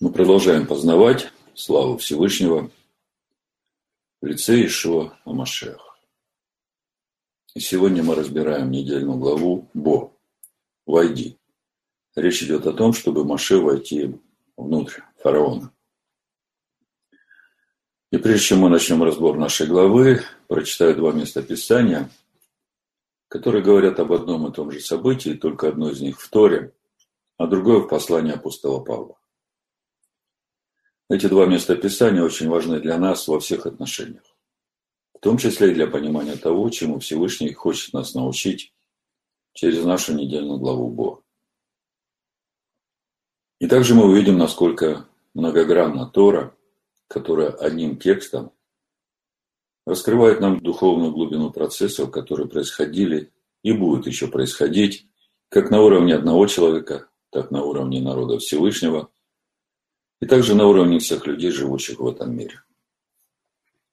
Мы продолжаем познавать славу Всевышнего в лице Ишуа Амашех. И сегодня мы разбираем недельную главу Бо. Войди. Речь идет о том, чтобы Маше войти внутрь фараона. И прежде чем мы начнем разбор нашей главы, прочитаю два места Писания, которые говорят об одном и том же событии, только одно из них в Торе, а другое в послании апостола Павла. Эти два места Писания очень важны для нас во всех отношениях, в том числе и для понимания того, чему Всевышний хочет нас научить через нашу недельную главу Бога. И также мы увидим, насколько многогранна Тора, которая одним текстом раскрывает нам духовную глубину процессов, которые происходили и будут еще происходить, как на уровне одного человека, так на уровне народа Всевышнего – и также на уровне всех людей, живущих в этом мире.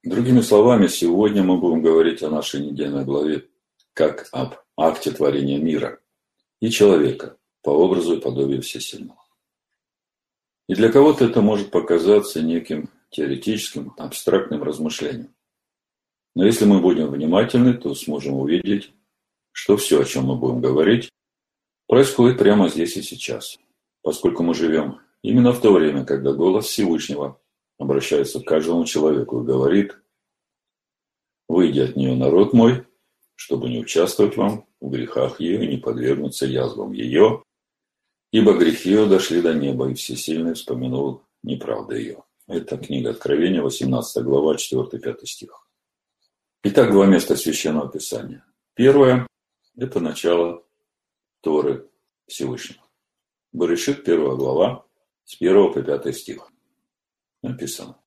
Другими словами, сегодня мы будем говорить о нашей недельной главе как об акте творения мира и человека по образу и подобию Всесильного. И для кого-то это может показаться неким теоретическим, абстрактным размышлением. Но если мы будем внимательны, то сможем увидеть, что все, о чем мы будем говорить, происходит прямо здесь и сейчас, поскольку мы живем Именно в то время, когда голос Всевышнего обращается к каждому человеку и говорит «Выйди от нее, народ мой, чтобы не участвовать вам в грехах ее и не подвергнуться язвам ее, ибо грехи ее дошли до неба, и всесильный вспомянул неправда ее». Это книга Откровения, 18 глава, 4-5 стих. Итак, два места Священного Писания. Первое – это начало Торы Всевышнего. Барышит, первая глава, с 1 по 5 стих написано.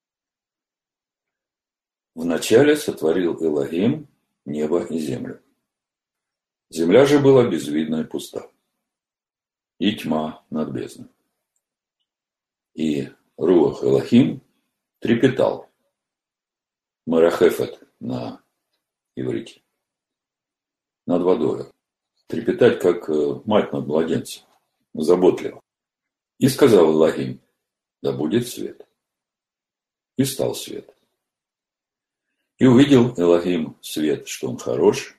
Вначале сотворил Элогим небо и землю. Земля же была безвидна и пуста, и тьма над бездной. И Руах Элохим трепетал. Марахефет на иврите. Над водой. Трепетать, как э, мать над младенцем. Заботливо. И сказал Элохим, да будет свет. И стал свет. И увидел Элохим свет, что он хорош,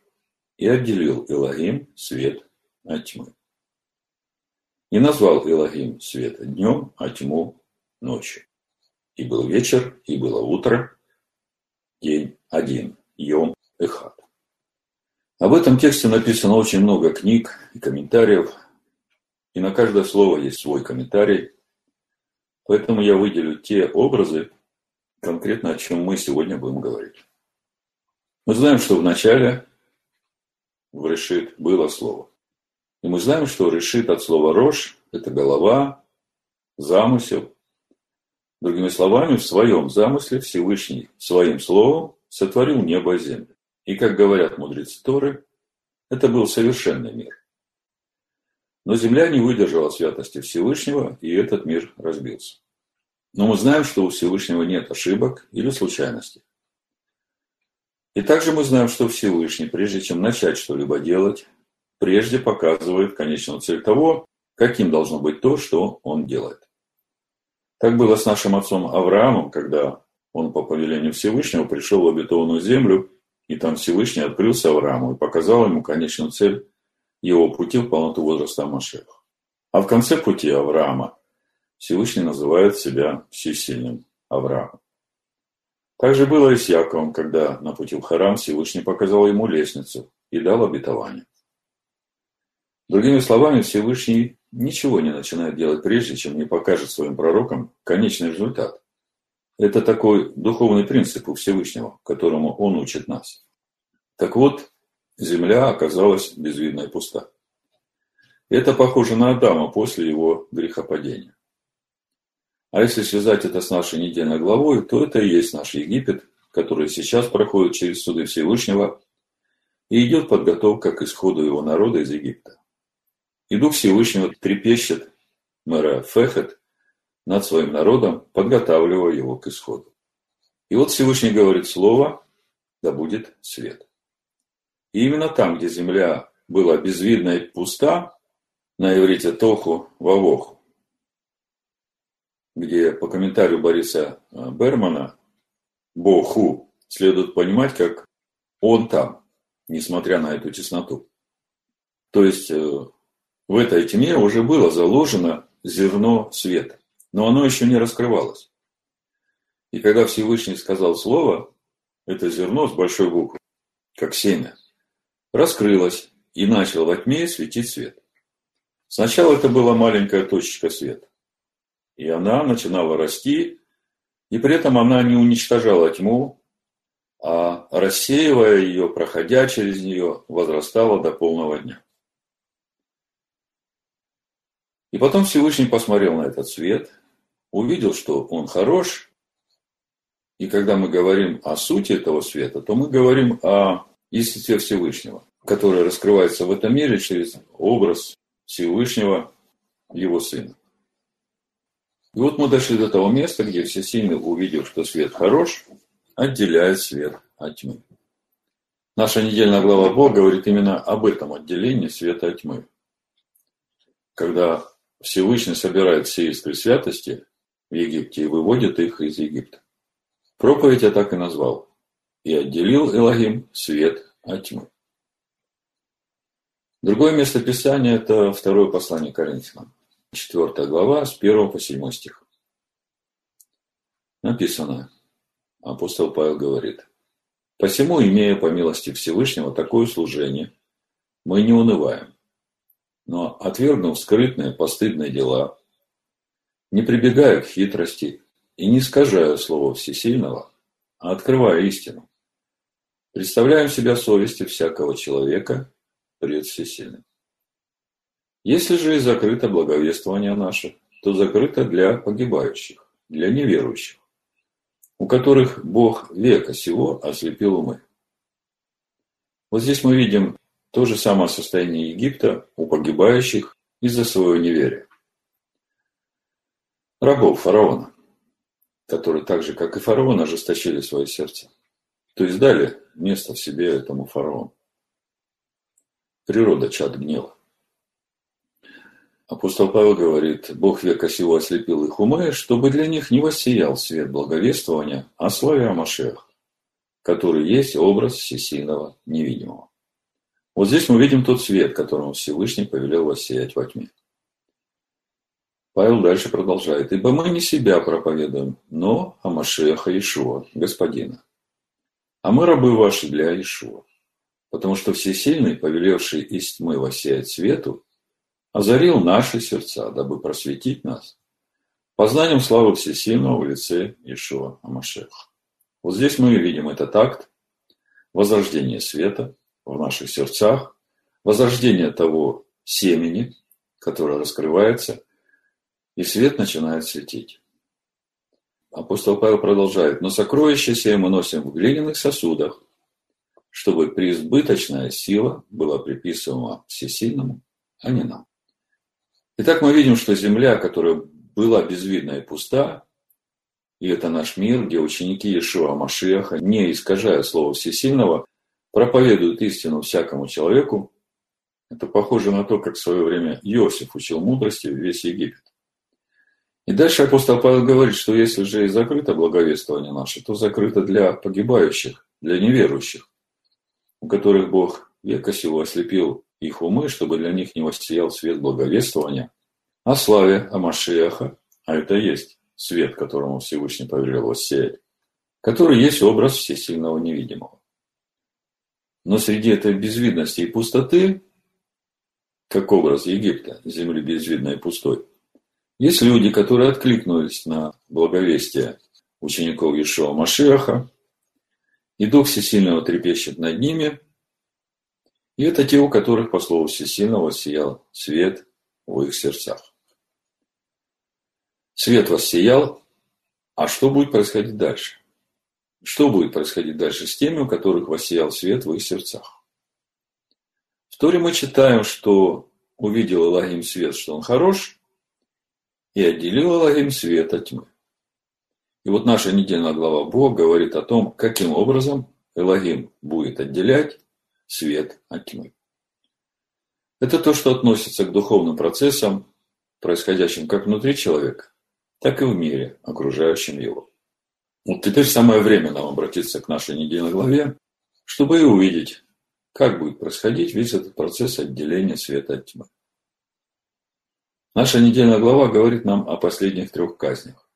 и отделил Элохим свет от тьмы. И назвал Элохим свет днем, а тьму ночью. И был вечер, и было утро, день один, Йом Эхад. Об этом тексте написано очень много книг и комментариев, и на каждое слово есть свой комментарий. Поэтому я выделю те образы, конкретно о чем мы сегодня будем говорить. Мы знаем, что в начале в решит было слово. И мы знаем, что решит от слова рожь – это голова, замысел. Другими словами, в своем замысле Всевышний своим словом сотворил небо и землю. И, как говорят мудрецы Торы, это был совершенный мир. Но земля не выдержала святости Всевышнего, и этот мир разбился. Но мы знаем, что у Всевышнего нет ошибок или случайностей. И также мы знаем, что Всевышний, прежде чем начать что-либо делать, прежде показывает конечную цель того, каким должно быть то, что он делает. Так было с нашим отцом Авраамом, когда он по повелению Всевышнего пришел в обетованную землю, и там Всевышний открылся Аврааму и показал ему конечную цель его пути в полноту возраста Машех. А в конце пути Авраама Всевышний называет себя всесильным Авраамом. Так же было и с Яковом, когда на пути в Харам Всевышний показал ему лестницу и дал обетование. Другими словами, Всевышний ничего не начинает делать прежде, чем не покажет своим пророкам конечный результат. Это такой духовный принцип у Всевышнего, которому он учит нас. Так вот, земля оказалась безвидной и пуста. Это похоже на Адама после его грехопадения. А если связать это с нашей недельной главой, то это и есть наш Египет, который сейчас проходит через суды Всевышнего и идет подготовка к исходу его народа из Египта. И Дух Всевышнего трепещет мэра Фехет над своим народом, подготавливая его к исходу. И вот Всевышний говорит слово, да будет свет. И именно там, где земля была безвидна и пуста, на иврите тоху вавоху, где по комментарию Бориса э, Бермана Богу следует понимать, как он там, несмотря на эту тесноту. То есть э, в этой тьме уже было заложено зерно света, но оно еще не раскрывалось. И когда Всевышний сказал слово, это зерно с большой буквы, как семя, раскрылось и начал во тьме светить свет. Сначала это была маленькая точечка света. И она начинала расти, и при этом она не уничтожала тьму, а рассеивая ее, проходя через нее, возрастала до полного дня. И потом Всевышний посмотрел на этот свет, увидел, что он хорош, и когда мы говорим о сути этого света, то мы говорим о истине Всевышнего, который раскрывается в этом мире через образ Всевышнего, его Сына. И вот мы дошли до того места, где все сильно увидев, что свет хорош, отделяет свет от тьмы. Наша недельная глава Бог говорит именно об этом отделении света от тьмы. Когда Всевышний собирает все искры святости в Египте и выводит их из Египта. Проповедь я так и назвал. И отделил Элогим свет от тьмы. Другое место Писания – это второе послание Коринфянам. Четвертая глава, с 1 по 7 стих. Написано, апостол Павел говорит, «Посему, имея по милости Всевышнего такое служение, мы не унываем, но, отвергнув скрытные постыдные дела, не прибегая к хитрости и не искажая слова всесильного, а открывая истину, представляем себя совести всякого человека пред всесильным. Если же и закрыто благовествование наше, то закрыто для погибающих, для неверующих, у которых Бог века сего ослепил умы. Вот здесь мы видим то же самое состояние Египта у погибающих из-за своего неверия. Рабов фараона, которые так же, как и фараон, ожесточили свои сердца. То есть дали место в себе этому фараону. Природа чад гнева. Апостол Павел говорит, Бог века сего ослепил их умы, чтобы для них не воссиял свет благовествования о славе о Машех, который есть образ всесильного невидимого. Вот здесь мы видим тот свет, которому Всевышний повелел воссиять во тьме. Павел дальше продолжает. «Ибо мы не себя проповедуем, но о Машеха Ишуа, Господина. А мы рабы ваши для Ишуа, потому что Всесильный, повелевший из тьмы воссиять свету, озарил наши сердца, дабы просветить нас познанием славы Всесильного в лице Ишуа Амашеха. Вот здесь мы видим этот акт возрождения света в наших сердцах, возрождение того семени, которое раскрывается, и свет начинает светить. Апостол Павел продолжает, но сокровища мы носим в глиняных сосудах, чтобы преизбыточная сила была приписываема всесильному, а не нам. Итак, мы видим, что земля, которая была безвидна и пуста, и это наш мир, где ученики Иешуа Машиаха, не искажая слова всесильного, проповедуют истину всякому человеку. Это похоже на то, как в свое время Иосиф учил мудрости весь Египет. И дальше апостол Павел говорит, что если же и закрыто благовествование наше, то закрыто для погибающих, для неверующих, у которых Бог века сего ослепил их умы, чтобы для них не воссиял свет благовествования, о славе, о Машиаха, а это есть свет, которому Всевышний повелел воссеять, который есть образ всесильного невидимого. Но среди этой безвидности и пустоты, как образ Египта, земли безвидной и пустой, есть люди, которые откликнулись на благовестие учеников Ишуа Машиаха, и Дух Всесильного трепещет над ними – и это те, у которых, по слову Всесильного, сиял свет в их сердцах. Свет воссиял, а что будет происходить дальше? Что будет происходить дальше с теми, у которых воссиял свет в их сердцах? В Торе мы читаем, что увидел Элогим свет, что он хорош, и отделил Элогим свет от тьмы. И вот наша недельная глава Бог говорит о том, каким образом Элогим будет отделять свет от тьмы. Это то, что относится к духовным процессам, происходящим как внутри человека, так и в мире, окружающем его. Вот теперь самое время нам обратиться к нашей недельной главе, чтобы и увидеть, как будет происходить весь этот процесс отделения света от тьмы. Наша недельная глава говорит нам о последних трех казнях.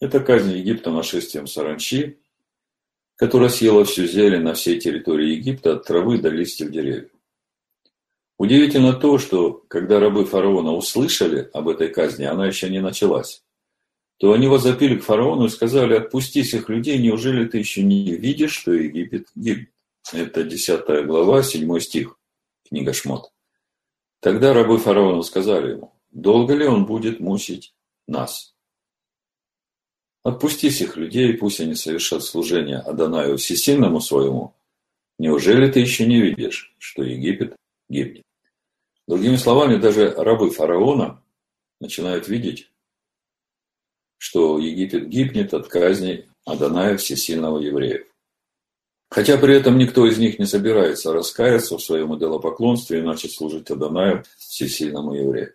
Это казнь Египта нашествием саранчи, которая съела всю зелень на всей территории Египта от травы до листьев деревьев. Удивительно то, что когда рабы фараона услышали об этой казни, она еще не началась, то они возопили к фараону и сказали, отпусти всех людей, неужели ты еще не видишь, что Египет гибнет? Это 10 глава, 7 стих, книга Шмот. Тогда рабы фараона сказали ему, долго ли он будет мучить нас? Отпусти всех людей, пусть они совершат служение Адонаю Всесильному своему. Неужели ты еще не видишь, что Египет гибнет? Другими словами, даже рабы фараона начинают видеть, что Египет гибнет от казни Адоная Всесильного евреев. Хотя при этом никто из них не собирается раскаяться в своем идолопоклонстве и начать служить Адонаю Всесильному еврею.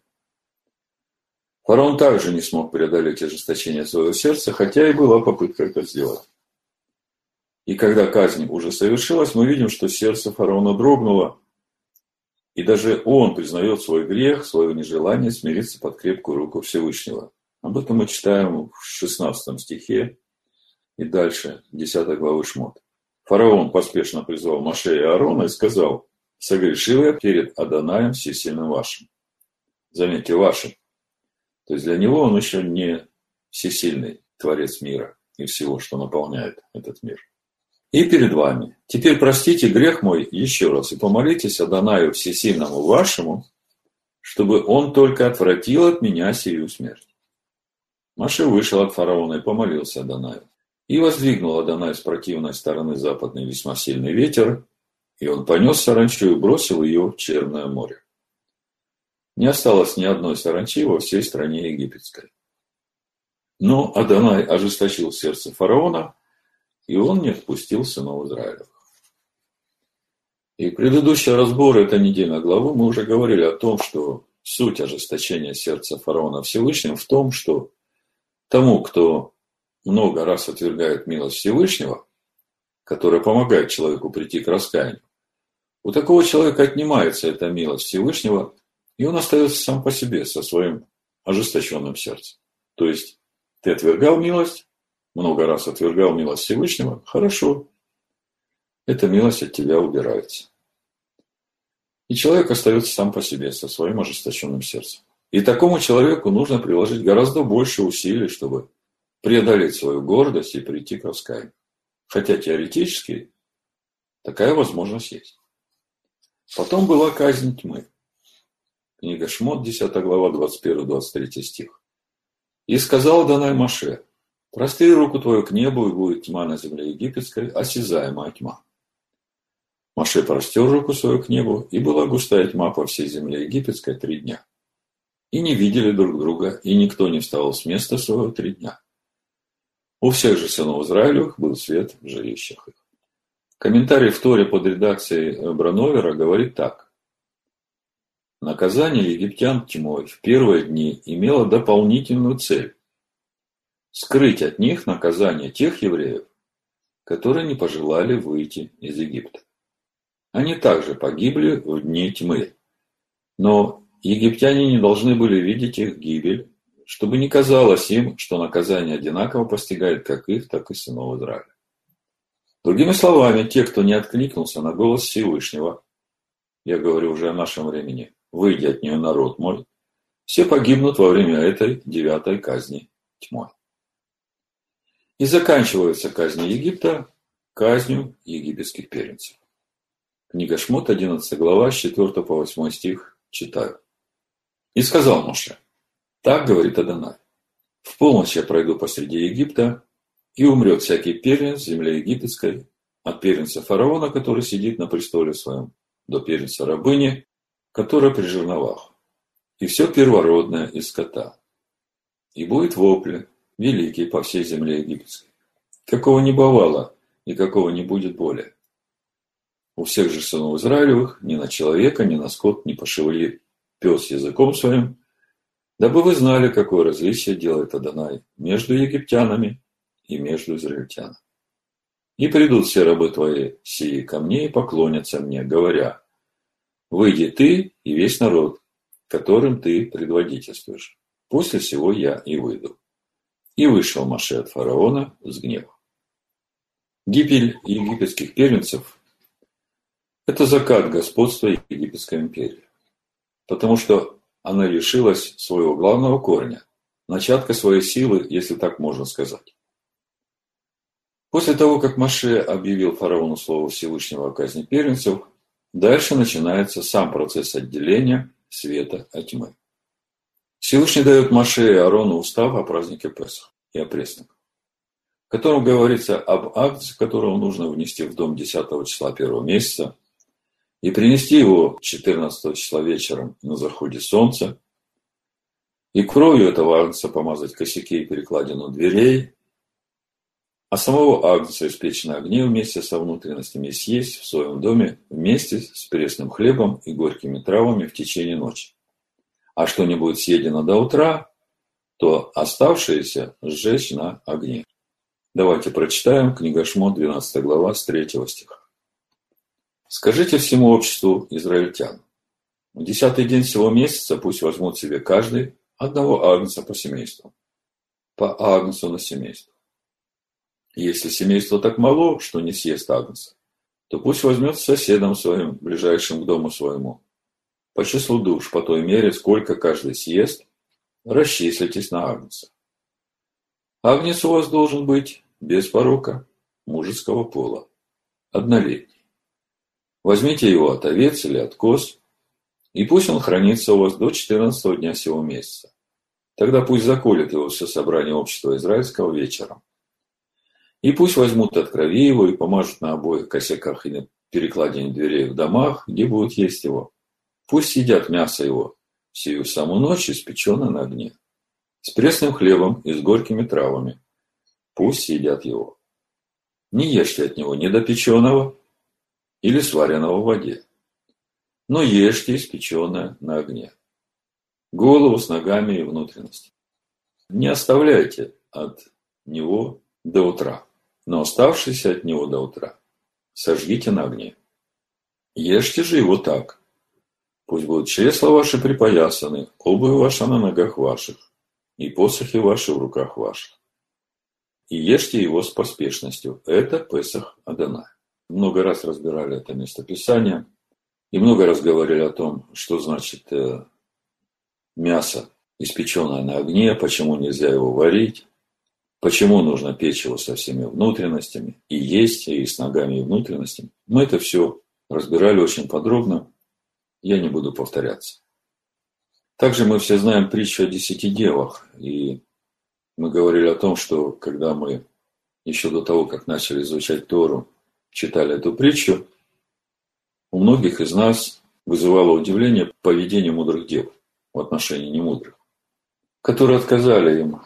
Фараон также не смог преодолеть ожесточение своего сердца, хотя и была попытка это сделать. И когда казнь уже совершилась, мы видим, что сердце фараона дрогнуло, и даже он признает свой грех, свое нежелание смириться под крепкую руку Всевышнего. Об этом мы читаем в 16 стихе и дальше, 10 главы Шмот. Фараон поспешно призвал Маше и Аарона и сказал, «Согрешил я перед Адонаем всесильным вашим». Заметьте, вашим. То есть для него он еще не всесильный творец мира и всего, что наполняет этот мир и перед вами. Теперь простите грех мой еще раз и помолитесь Адонаю Всесильному вашему, чтобы он только отвратил от меня сию смерть. Маше вышел от фараона и помолился Адонаю. И воздвигнул Адонай с противной стороны западный весьма сильный ветер, и он понес саранчу и бросил ее в Черное море. Не осталось ни одной саранчи во всей стране египетской. Но Адонай ожесточил сердце фараона, и он не отпустил сынов Израилевых. И предыдущий разбор этой недельной главы мы уже говорили о том, что суть ожесточения сердца фараона Всевышним в том, что тому, кто много раз отвергает милость Всевышнего, которая помогает человеку прийти к раскаянию, у такого человека отнимается эта милость Всевышнего, и он остается сам по себе со своим ожесточенным сердцем. То есть ты отвергал милость, много раз отвергал милость Всевышнего, хорошо, эта милость от тебя убирается. И человек остается сам по себе, со своим ожесточенным сердцем. И такому человеку нужно приложить гораздо больше усилий, чтобы преодолеть свою гордость и прийти к раскаянию. Хотя теоретически такая возможность есть. Потом была казнь тьмы. Книга Шмот, 10 глава, 21-23 стих. «И сказал Данай Маше, Простри руку твою к небу, и будет тьма на земле египетской, осязаемая тьма. Маше простер руку свою к небу, и была густая тьма по всей земле египетской три дня. И не видели друг друга, и никто не встал с места своего три дня. У всех же сынов Израилевых был свет в жилищах их. Комментарий в Торе под редакцией Брановера говорит так. Наказание египтян тьмой в первые дни имело дополнительную цель скрыть от них наказание тех евреев, которые не пожелали выйти из Египта. Они также погибли в дни тьмы. Но египтяне не должны были видеть их гибель, чтобы не казалось им, что наказание одинаково постигает как их, так и сынов Израиля. Другими словами, те, кто не откликнулся на голос Всевышнего, я говорю уже о нашем времени, выйдя от нее народ мой, все погибнут во время этой девятой казни тьмой. И заканчивается казнь Египта казнью египетских первенцев. Книга Шмот, 11 глава, с 4 по 8 стих читаю. «И сказал Моше, так говорит Адонай, в полночь я пройду посреди Египта, и умрет всякий первенец земли египетской, от первенца фараона, который сидит на престоле своем, до первенца рабыни, которая при жерновах, и все первородное из скота. И будет вопли, великий по всей земле египетской. Какого не бывало и какого не будет более. У всех же сынов Израилевых ни на человека, ни на скот не пошевели пес языком своим, Дабы вы знали, какое различие делает Адонай между египтянами и между израильтянами. И придут все рабы твои сии ко мне и поклонятся мне, говоря, выйди ты и весь народ, которым ты предводительствуешь. После всего я и выйду. И вышел Маше от фараона с гневом. Гибель египетских первенцев – это закат господства египетской империи, потому что она лишилась своего главного корня, начатка своей силы, если так можно сказать. После того, как Маше объявил фараону слово Всевышнего о казни первенцев, дальше начинается сам процесс отделения света от тьмы. Всевышний дает Маше и Аарону устав о празднике Песах и о пресноках, в котором говорится об акте, которого нужно внести в дом 10 числа первого месяца и принести его 14 числа вечером на заходе солнца, и кровью этого агнца помазать косяки и перекладину дверей, а самого агнца испечь на огне вместе со внутренностями съесть в своем доме вместе с пресным хлебом и горькими травами в течение ночи. А что не будет съедено до утра, то оставшееся сжечь на огне. Давайте прочитаем книга Шмот, 12 глава, с 3 стиха. «Скажите всему обществу израильтян, в десятый день всего месяца пусть возьмут себе каждый одного агнца по семейству, по агнцу на семейство. Если семейство так мало, что не съест агнца, то пусть возьмет соседом своим, ближайшим к дому своему. По числу душ, по той мере, сколько каждый съест, расчислитесь на агнца. Агнец у вас должен быть без порока, мужеского пола, однолетний. Возьмите его от овец или от коз, и пусть он хранится у вас до 14 дня всего месяца. Тогда пусть заколет его все собрание общества израильского вечером. И пусть возьмут от крови его и помажут на обоих косяках и на перекладине дверей в домах, где будут есть его. Пусть едят мясо его сию саму ночь, испеченное на огне, с пресным хлебом и с горькими травами. Пусть едят его. Не ешьте от него недопеченного или сваренного в воде, но ешьте испеченное на огне. Голову с ногами и внутренности. Не оставляйте от него до утра но оставшийся от него до утра сожгите на огне. Ешьте же его так. Пусть будут чресла ваши припоясаны, обувь ваша на ногах ваших, и посохи ваши в руках ваших. И ешьте его с поспешностью. Это Песах Адана. Много раз разбирали это местописание, и много раз говорили о том, что значит э, мясо, испеченное на огне, почему нельзя его варить, Почему нужно печь его со всеми внутренностями и есть, и с ногами и внутренностями. Мы это все разбирали очень подробно. Я не буду повторяться. Также мы все знаем притчу о десяти девах. И мы говорили о том, что когда мы еще до того, как начали изучать Тору, читали эту притчу, у многих из нас вызывало удивление поведение мудрых дев в отношении немудрых, которые отказали им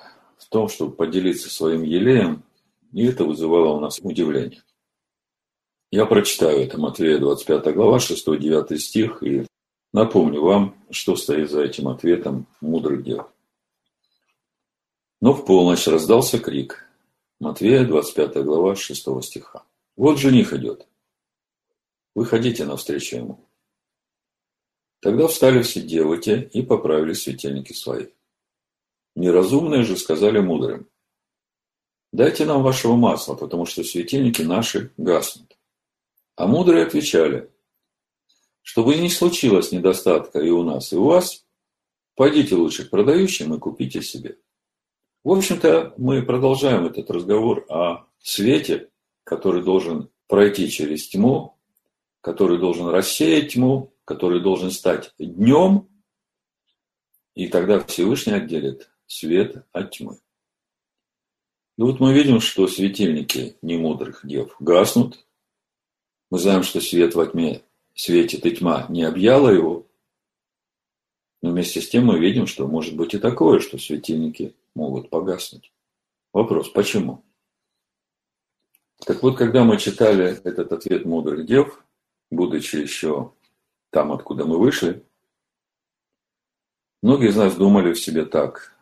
том, чтобы поделиться своим елеем, и это вызывало у нас удивление. Я прочитаю это Матвея 25 глава, 6-9 стих, и напомню вам, что стоит за этим ответом мудрых дел. Но в полночь раздался крик. Матвея 25 глава, 6 стиха. Вот жених идет. Выходите навстречу ему. Тогда встали все девы те и поправили светильники свои. Неразумные же сказали мудрым, дайте нам вашего масла, потому что светильники наши гаснут. А мудрые отвечали, чтобы не случилось недостатка и у нас, и у вас, пойдите лучше к продающим и купите себе. В общем-то, мы продолжаем этот разговор о свете, который должен пройти через тьму, который должен рассеять тьму, который должен стать днем, и тогда Всевышний отделит свет от тьмы. И вот мы видим, что светильники немудрых дев гаснут. Мы знаем, что свет во тьме светит, и тьма не объяла его. Но вместе с тем мы видим, что может быть и такое, что светильники могут погаснуть. Вопрос, почему? Так вот, когда мы читали этот ответ мудрых дев, будучи еще там, откуда мы вышли, Многие из нас думали в себе так.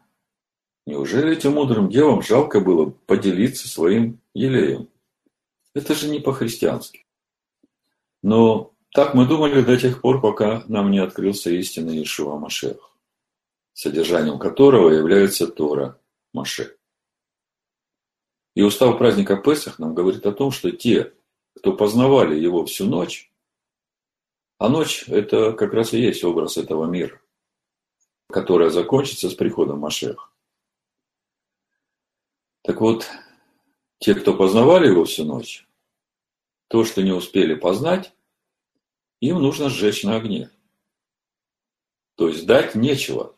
Неужели этим мудрым девам жалко было поделиться своим елеем? Это же не по-христиански. Но так мы думали до тех пор, пока нам не открылся истинный Ишуа Машех, содержанием которого является Тора Маше. И устав праздника Песах нам говорит о том, что те, кто познавали его всю ночь, а ночь – это как раз и есть образ этого мира, которая закончится с приходом Машеха. Так вот, те, кто познавали его всю ночь, то, что не успели познать, им нужно сжечь на огне. То есть дать нечего.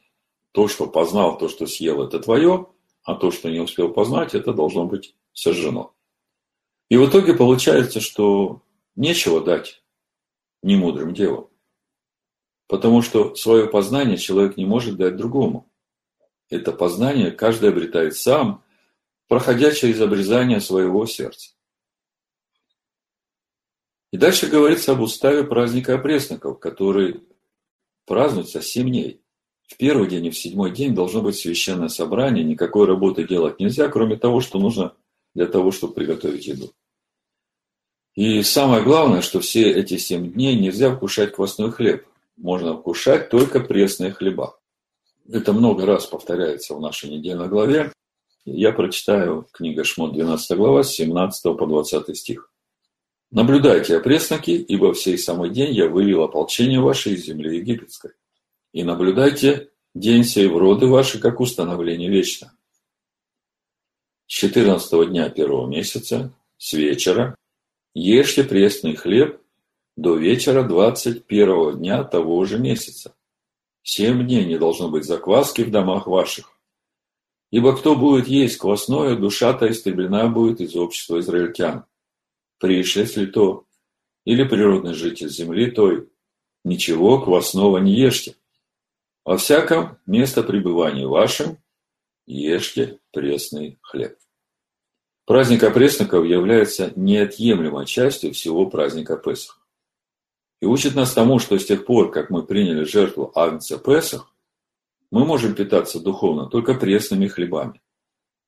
То, что познал, то, что съел, это твое, а то, что не успел познать, это должно быть сожжено. И в итоге получается, что нечего дать немудрым делом. Потому что свое познание человек не может дать другому. Это познание каждый обретает сам, проходя через обрезание своего сердца. И дальше говорится об уставе праздника опресноков, который празднуется семь дней. В первый день и в седьмой день должно быть священное собрание, никакой работы делать нельзя, кроме того, что нужно для того, чтобы приготовить еду. И самое главное, что все эти семь дней нельзя вкушать квасной хлеб. Можно вкушать только пресные хлеба. Это много раз повторяется в нашей недельной главе. Я прочитаю книга Шмот, 12 глава, с 17 по 20 стих. Наблюдайте опресноки, ибо в сей самый день я вывел ополчение ваше из земли египетской. И наблюдайте день сей в роды ваши, как установление вечно. С 14 дня первого месяца, с вечера, ешьте пресный хлеб до вечера 21 дня того же месяца. Семь дней не должно быть закваски в домах ваших. Ибо кто будет есть квасное, душа-то истреблена будет из общества израильтян пришелец ли то, или природный житель земли той, ничего квасного не ешьте. Во всяком место пребывания вашем ешьте пресный хлеб. Праздник опресноков является неотъемлемой частью всего праздника Песах. И учит нас тому, что с тех пор, как мы приняли жертву Агнца Песах, мы можем питаться духовно только пресными хлебами,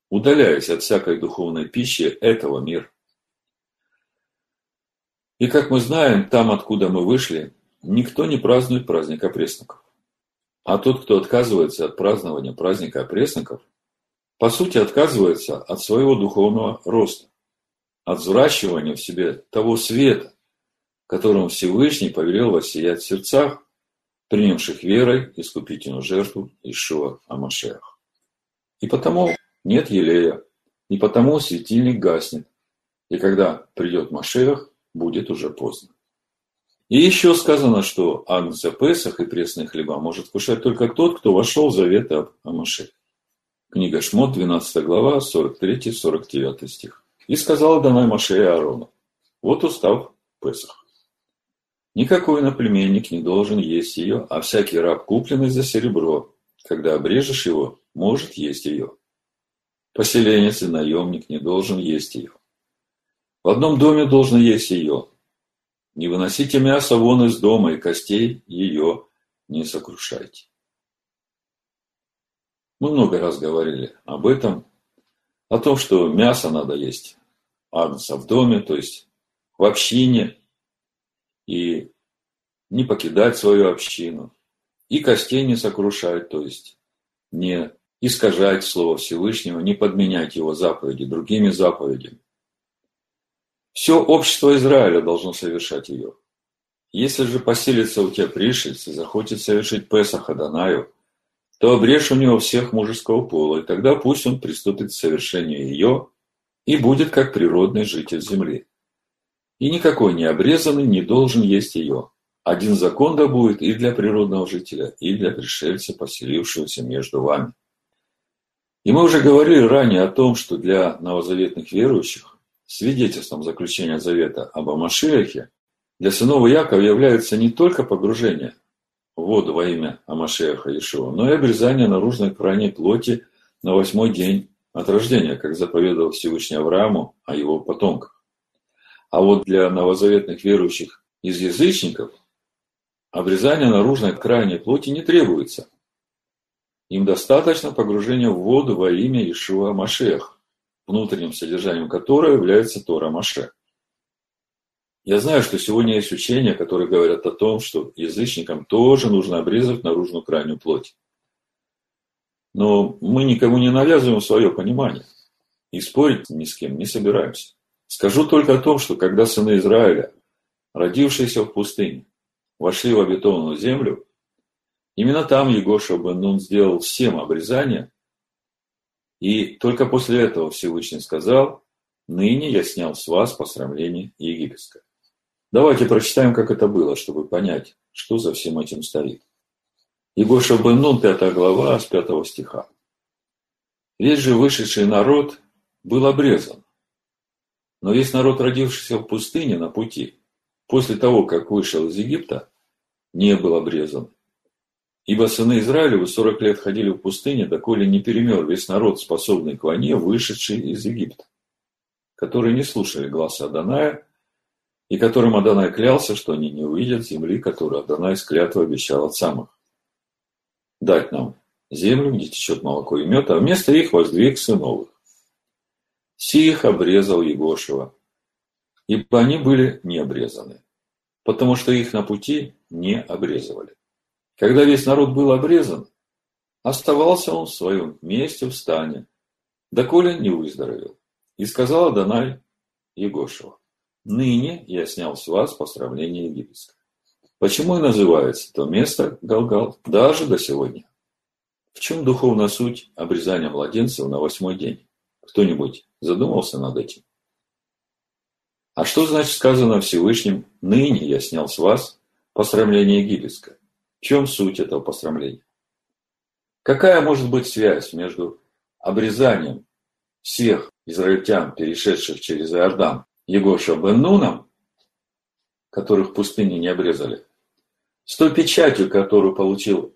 удаляясь от всякой духовной пищи этого мира. И как мы знаем, там, откуда мы вышли, никто не празднует праздник опресноков. А тот, кто отказывается от празднования праздника опресноков, по сути отказывается от своего духовного роста, от взращивания в себе того света, которым Всевышний повелел воссиять в сердцах, принявших верой искупительную жертву Ишуа Амашех. И потому нет елея, и потому светильник гаснет. И когда придет Машех, будет уже поздно. И еще сказано, что Агнца Песах и пресные хлеба может кушать только тот, кто вошел в завет об Амаше. Книга Шмот, 12 глава, 43-49 стих. «И сказала Данай Маше и Аарону, вот устав Песах. Никакой наплеменник не должен есть ее, а всякий раб, купленный за серебро, когда обрежешь его, может есть ее. Поселенец и наемник не должен есть ее. В одном доме должно есть ее. Не выносите мясо вон из дома, и костей ее не сокрушайте. Мы много раз говорили об этом, о том, что мясо надо есть агнца в доме, то есть в общине, и не покидать свою общину, и костей не сокрушать, то есть не искажать Слово Всевышнего, не подменять его заповеди другими заповедями. Все общество Израиля должно совершать ее. Если же поселится у тебя пришельцы, и захочет совершить Песах Адонаю, то обрежь у него всех мужеского пола, и тогда пусть он приступит к совершению ее и будет как природный житель земли. И никакой необрезанный не должен есть ее. Один закон да будет и для природного жителя, и для пришельца, поселившегося между вами. И мы уже говорили ранее о том, что для новозаветных верующих Свидетельством заключения завета об Амашиахе для сынов Якова является не только погружение в воду во имя Амашеха Ишуа, но и обрезание наружной крайней плоти на восьмой день от рождения, как заповедовал Всевышний Аврааму о его потомках. А вот для новозаветных верующих из язычников обрезание наружной крайней плоти не требуется. Им достаточно погружения в воду во имя Ишуа Машех, внутренним содержанием которого является Тора Маше. Я знаю, что сегодня есть учения, которые говорят о том, что язычникам тоже нужно обрезать наружную крайнюю плоть. Но мы никому не навязываем свое понимание и спорить ни с кем не собираемся. Скажу только о том, что когда сыны Израиля, родившиеся в пустыне, вошли в обетованную землю, именно там Егоша бен сделал всем обрезание, и только после этого Всевышний сказал, «Ныне я снял с вас посрамление египетское». Давайте прочитаем, как это было, чтобы понять, что за всем этим стоит. Егоша бен Нун, 5 глава, с 5 стиха. Весь же вышедший народ был обрезан. Но весь народ, родившийся в пустыне на пути, после того, как вышел из Египта, не был обрезан. Ибо сыны Израилевы сорок лет ходили в пустыне, доколе не перемер весь народ, способный к войне, вышедший из Египта, которые не слушали гласа Аданая, и которым Адонай клялся, что они не увидят земли, которую Адонай с клятвой обещал отцам их. Дать нам землю, где течет молоко и мед, а вместо их воздвиг сыновых. Сих обрезал Егошева, ибо они были не обрезаны, потому что их на пути не обрезывали. Когда весь народ был обрезан, оставался он в своем месте в стане, доколе не выздоровел. И сказал Адонай Егошева, «Ныне я снял с вас посрамление египетское». Почему и называется то место Галгал даже до сегодня? В чем духовная суть обрезания младенцев на восьмой день? Кто-нибудь задумался над этим? А что значит сказано Всевышним «Ныне я снял с вас посрамление египетское»? В чем суть этого посрамления? Какая может быть связь между обрезанием всех израильтян, перешедших через Иордан, Егоша бен Нуном, которых в пустыне не обрезали, с той печатью, которую получил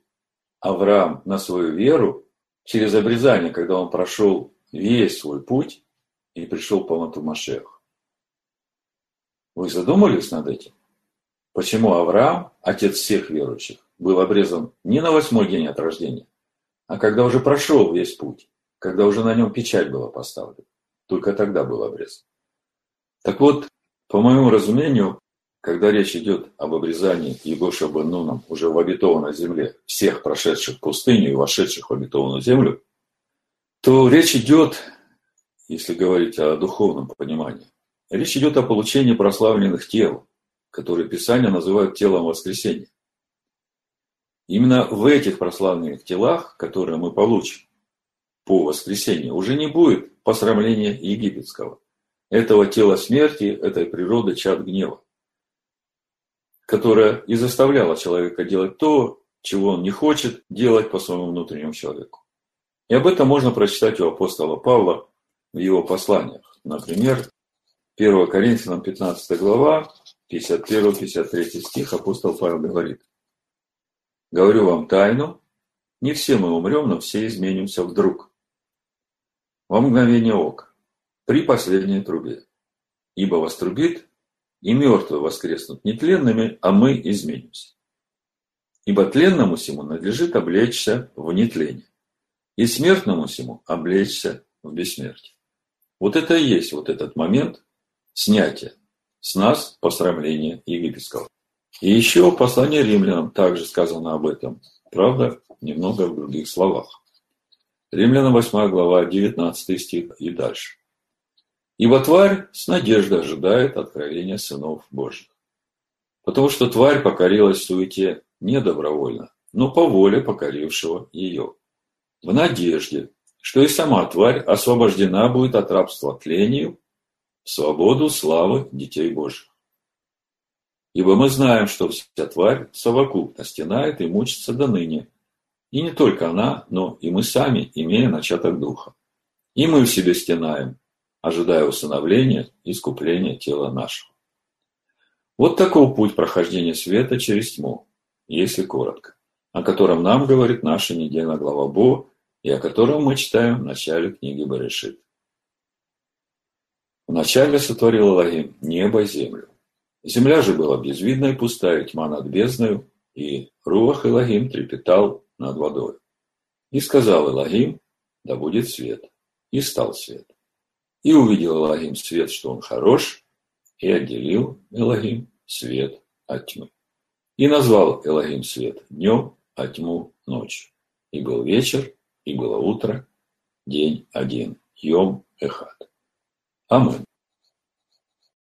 Авраам на свою веру через обрезание, когда он прошел весь свой путь и пришел полноту Машех. Вы задумались над этим? Почему Авраам, отец всех верующих, был обрезан не на восьмой день от рождения, а когда уже прошел весь путь, когда уже на нем печать была поставлена. Только тогда был обрезан. Так вот, по моему разумению, когда речь идет об обрезании Егоша бен Нуном уже в обетованной земле всех прошедших пустыню и вошедших в обетованную землю, то речь идет, если говорить о духовном понимании, речь идет о получении прославленных тел, которые Писание называют телом воскресения. Именно в этих прославленных телах, которые мы получим по воскресению, уже не будет посрамления египетского. Этого тела смерти, этой природы чад гнева, которая и заставляла человека делать то, чего он не хочет делать по своему внутреннему человеку. И об этом можно прочитать у апостола Павла в его посланиях. Например, 1 Коринфянам 15 глава, 51-53 стих апостол Павел говорит – Говорю вам тайну, не все мы умрем, но все изменимся вдруг. Во мгновение ока, при последней трубе. Ибо вострубит, и мертвые воскреснут нетленными, а мы изменимся. Ибо тленному всему надлежит облечься в нетление, и смертному всему облечься в бессмертие. Вот это и есть вот этот момент снятия с нас посрамления египетского. И еще в послании римлянам также сказано об этом. Правда, немного в других словах. Римлянам 8 глава, 19 стих и дальше. Ибо тварь с надеждой ожидает откровения сынов Божьих. Потому что тварь покорилась суете не добровольно, но по воле покорившего ее. В надежде, что и сама тварь освобождена будет от рабства тлению в свободу славы детей Божьих. Ибо мы знаем, что вся тварь совокупно стенает и мучится до ныне. И не только она, но и мы сами, имея начаток духа. И мы в себе стенаем, ожидая усыновления и искупления тела нашего. Вот такой путь прохождения света через тьму, если коротко, о котором нам говорит наша недельная глава Бо и о котором мы читаем в начале книги Барешит. Вначале сотворил Аллахим небо и землю. Земля же была безвидна и пустая, тьма над бездною, и Руах Илогим трепетал над водой. И сказал Элогим, да будет свет. И стал свет. И увидел Элогим свет, что он хорош, и отделил Элогим свет от тьмы. И назвал Элогим свет днем, а тьму ночью. И был вечер, и было утро, день один, Йом Эхад. Амин.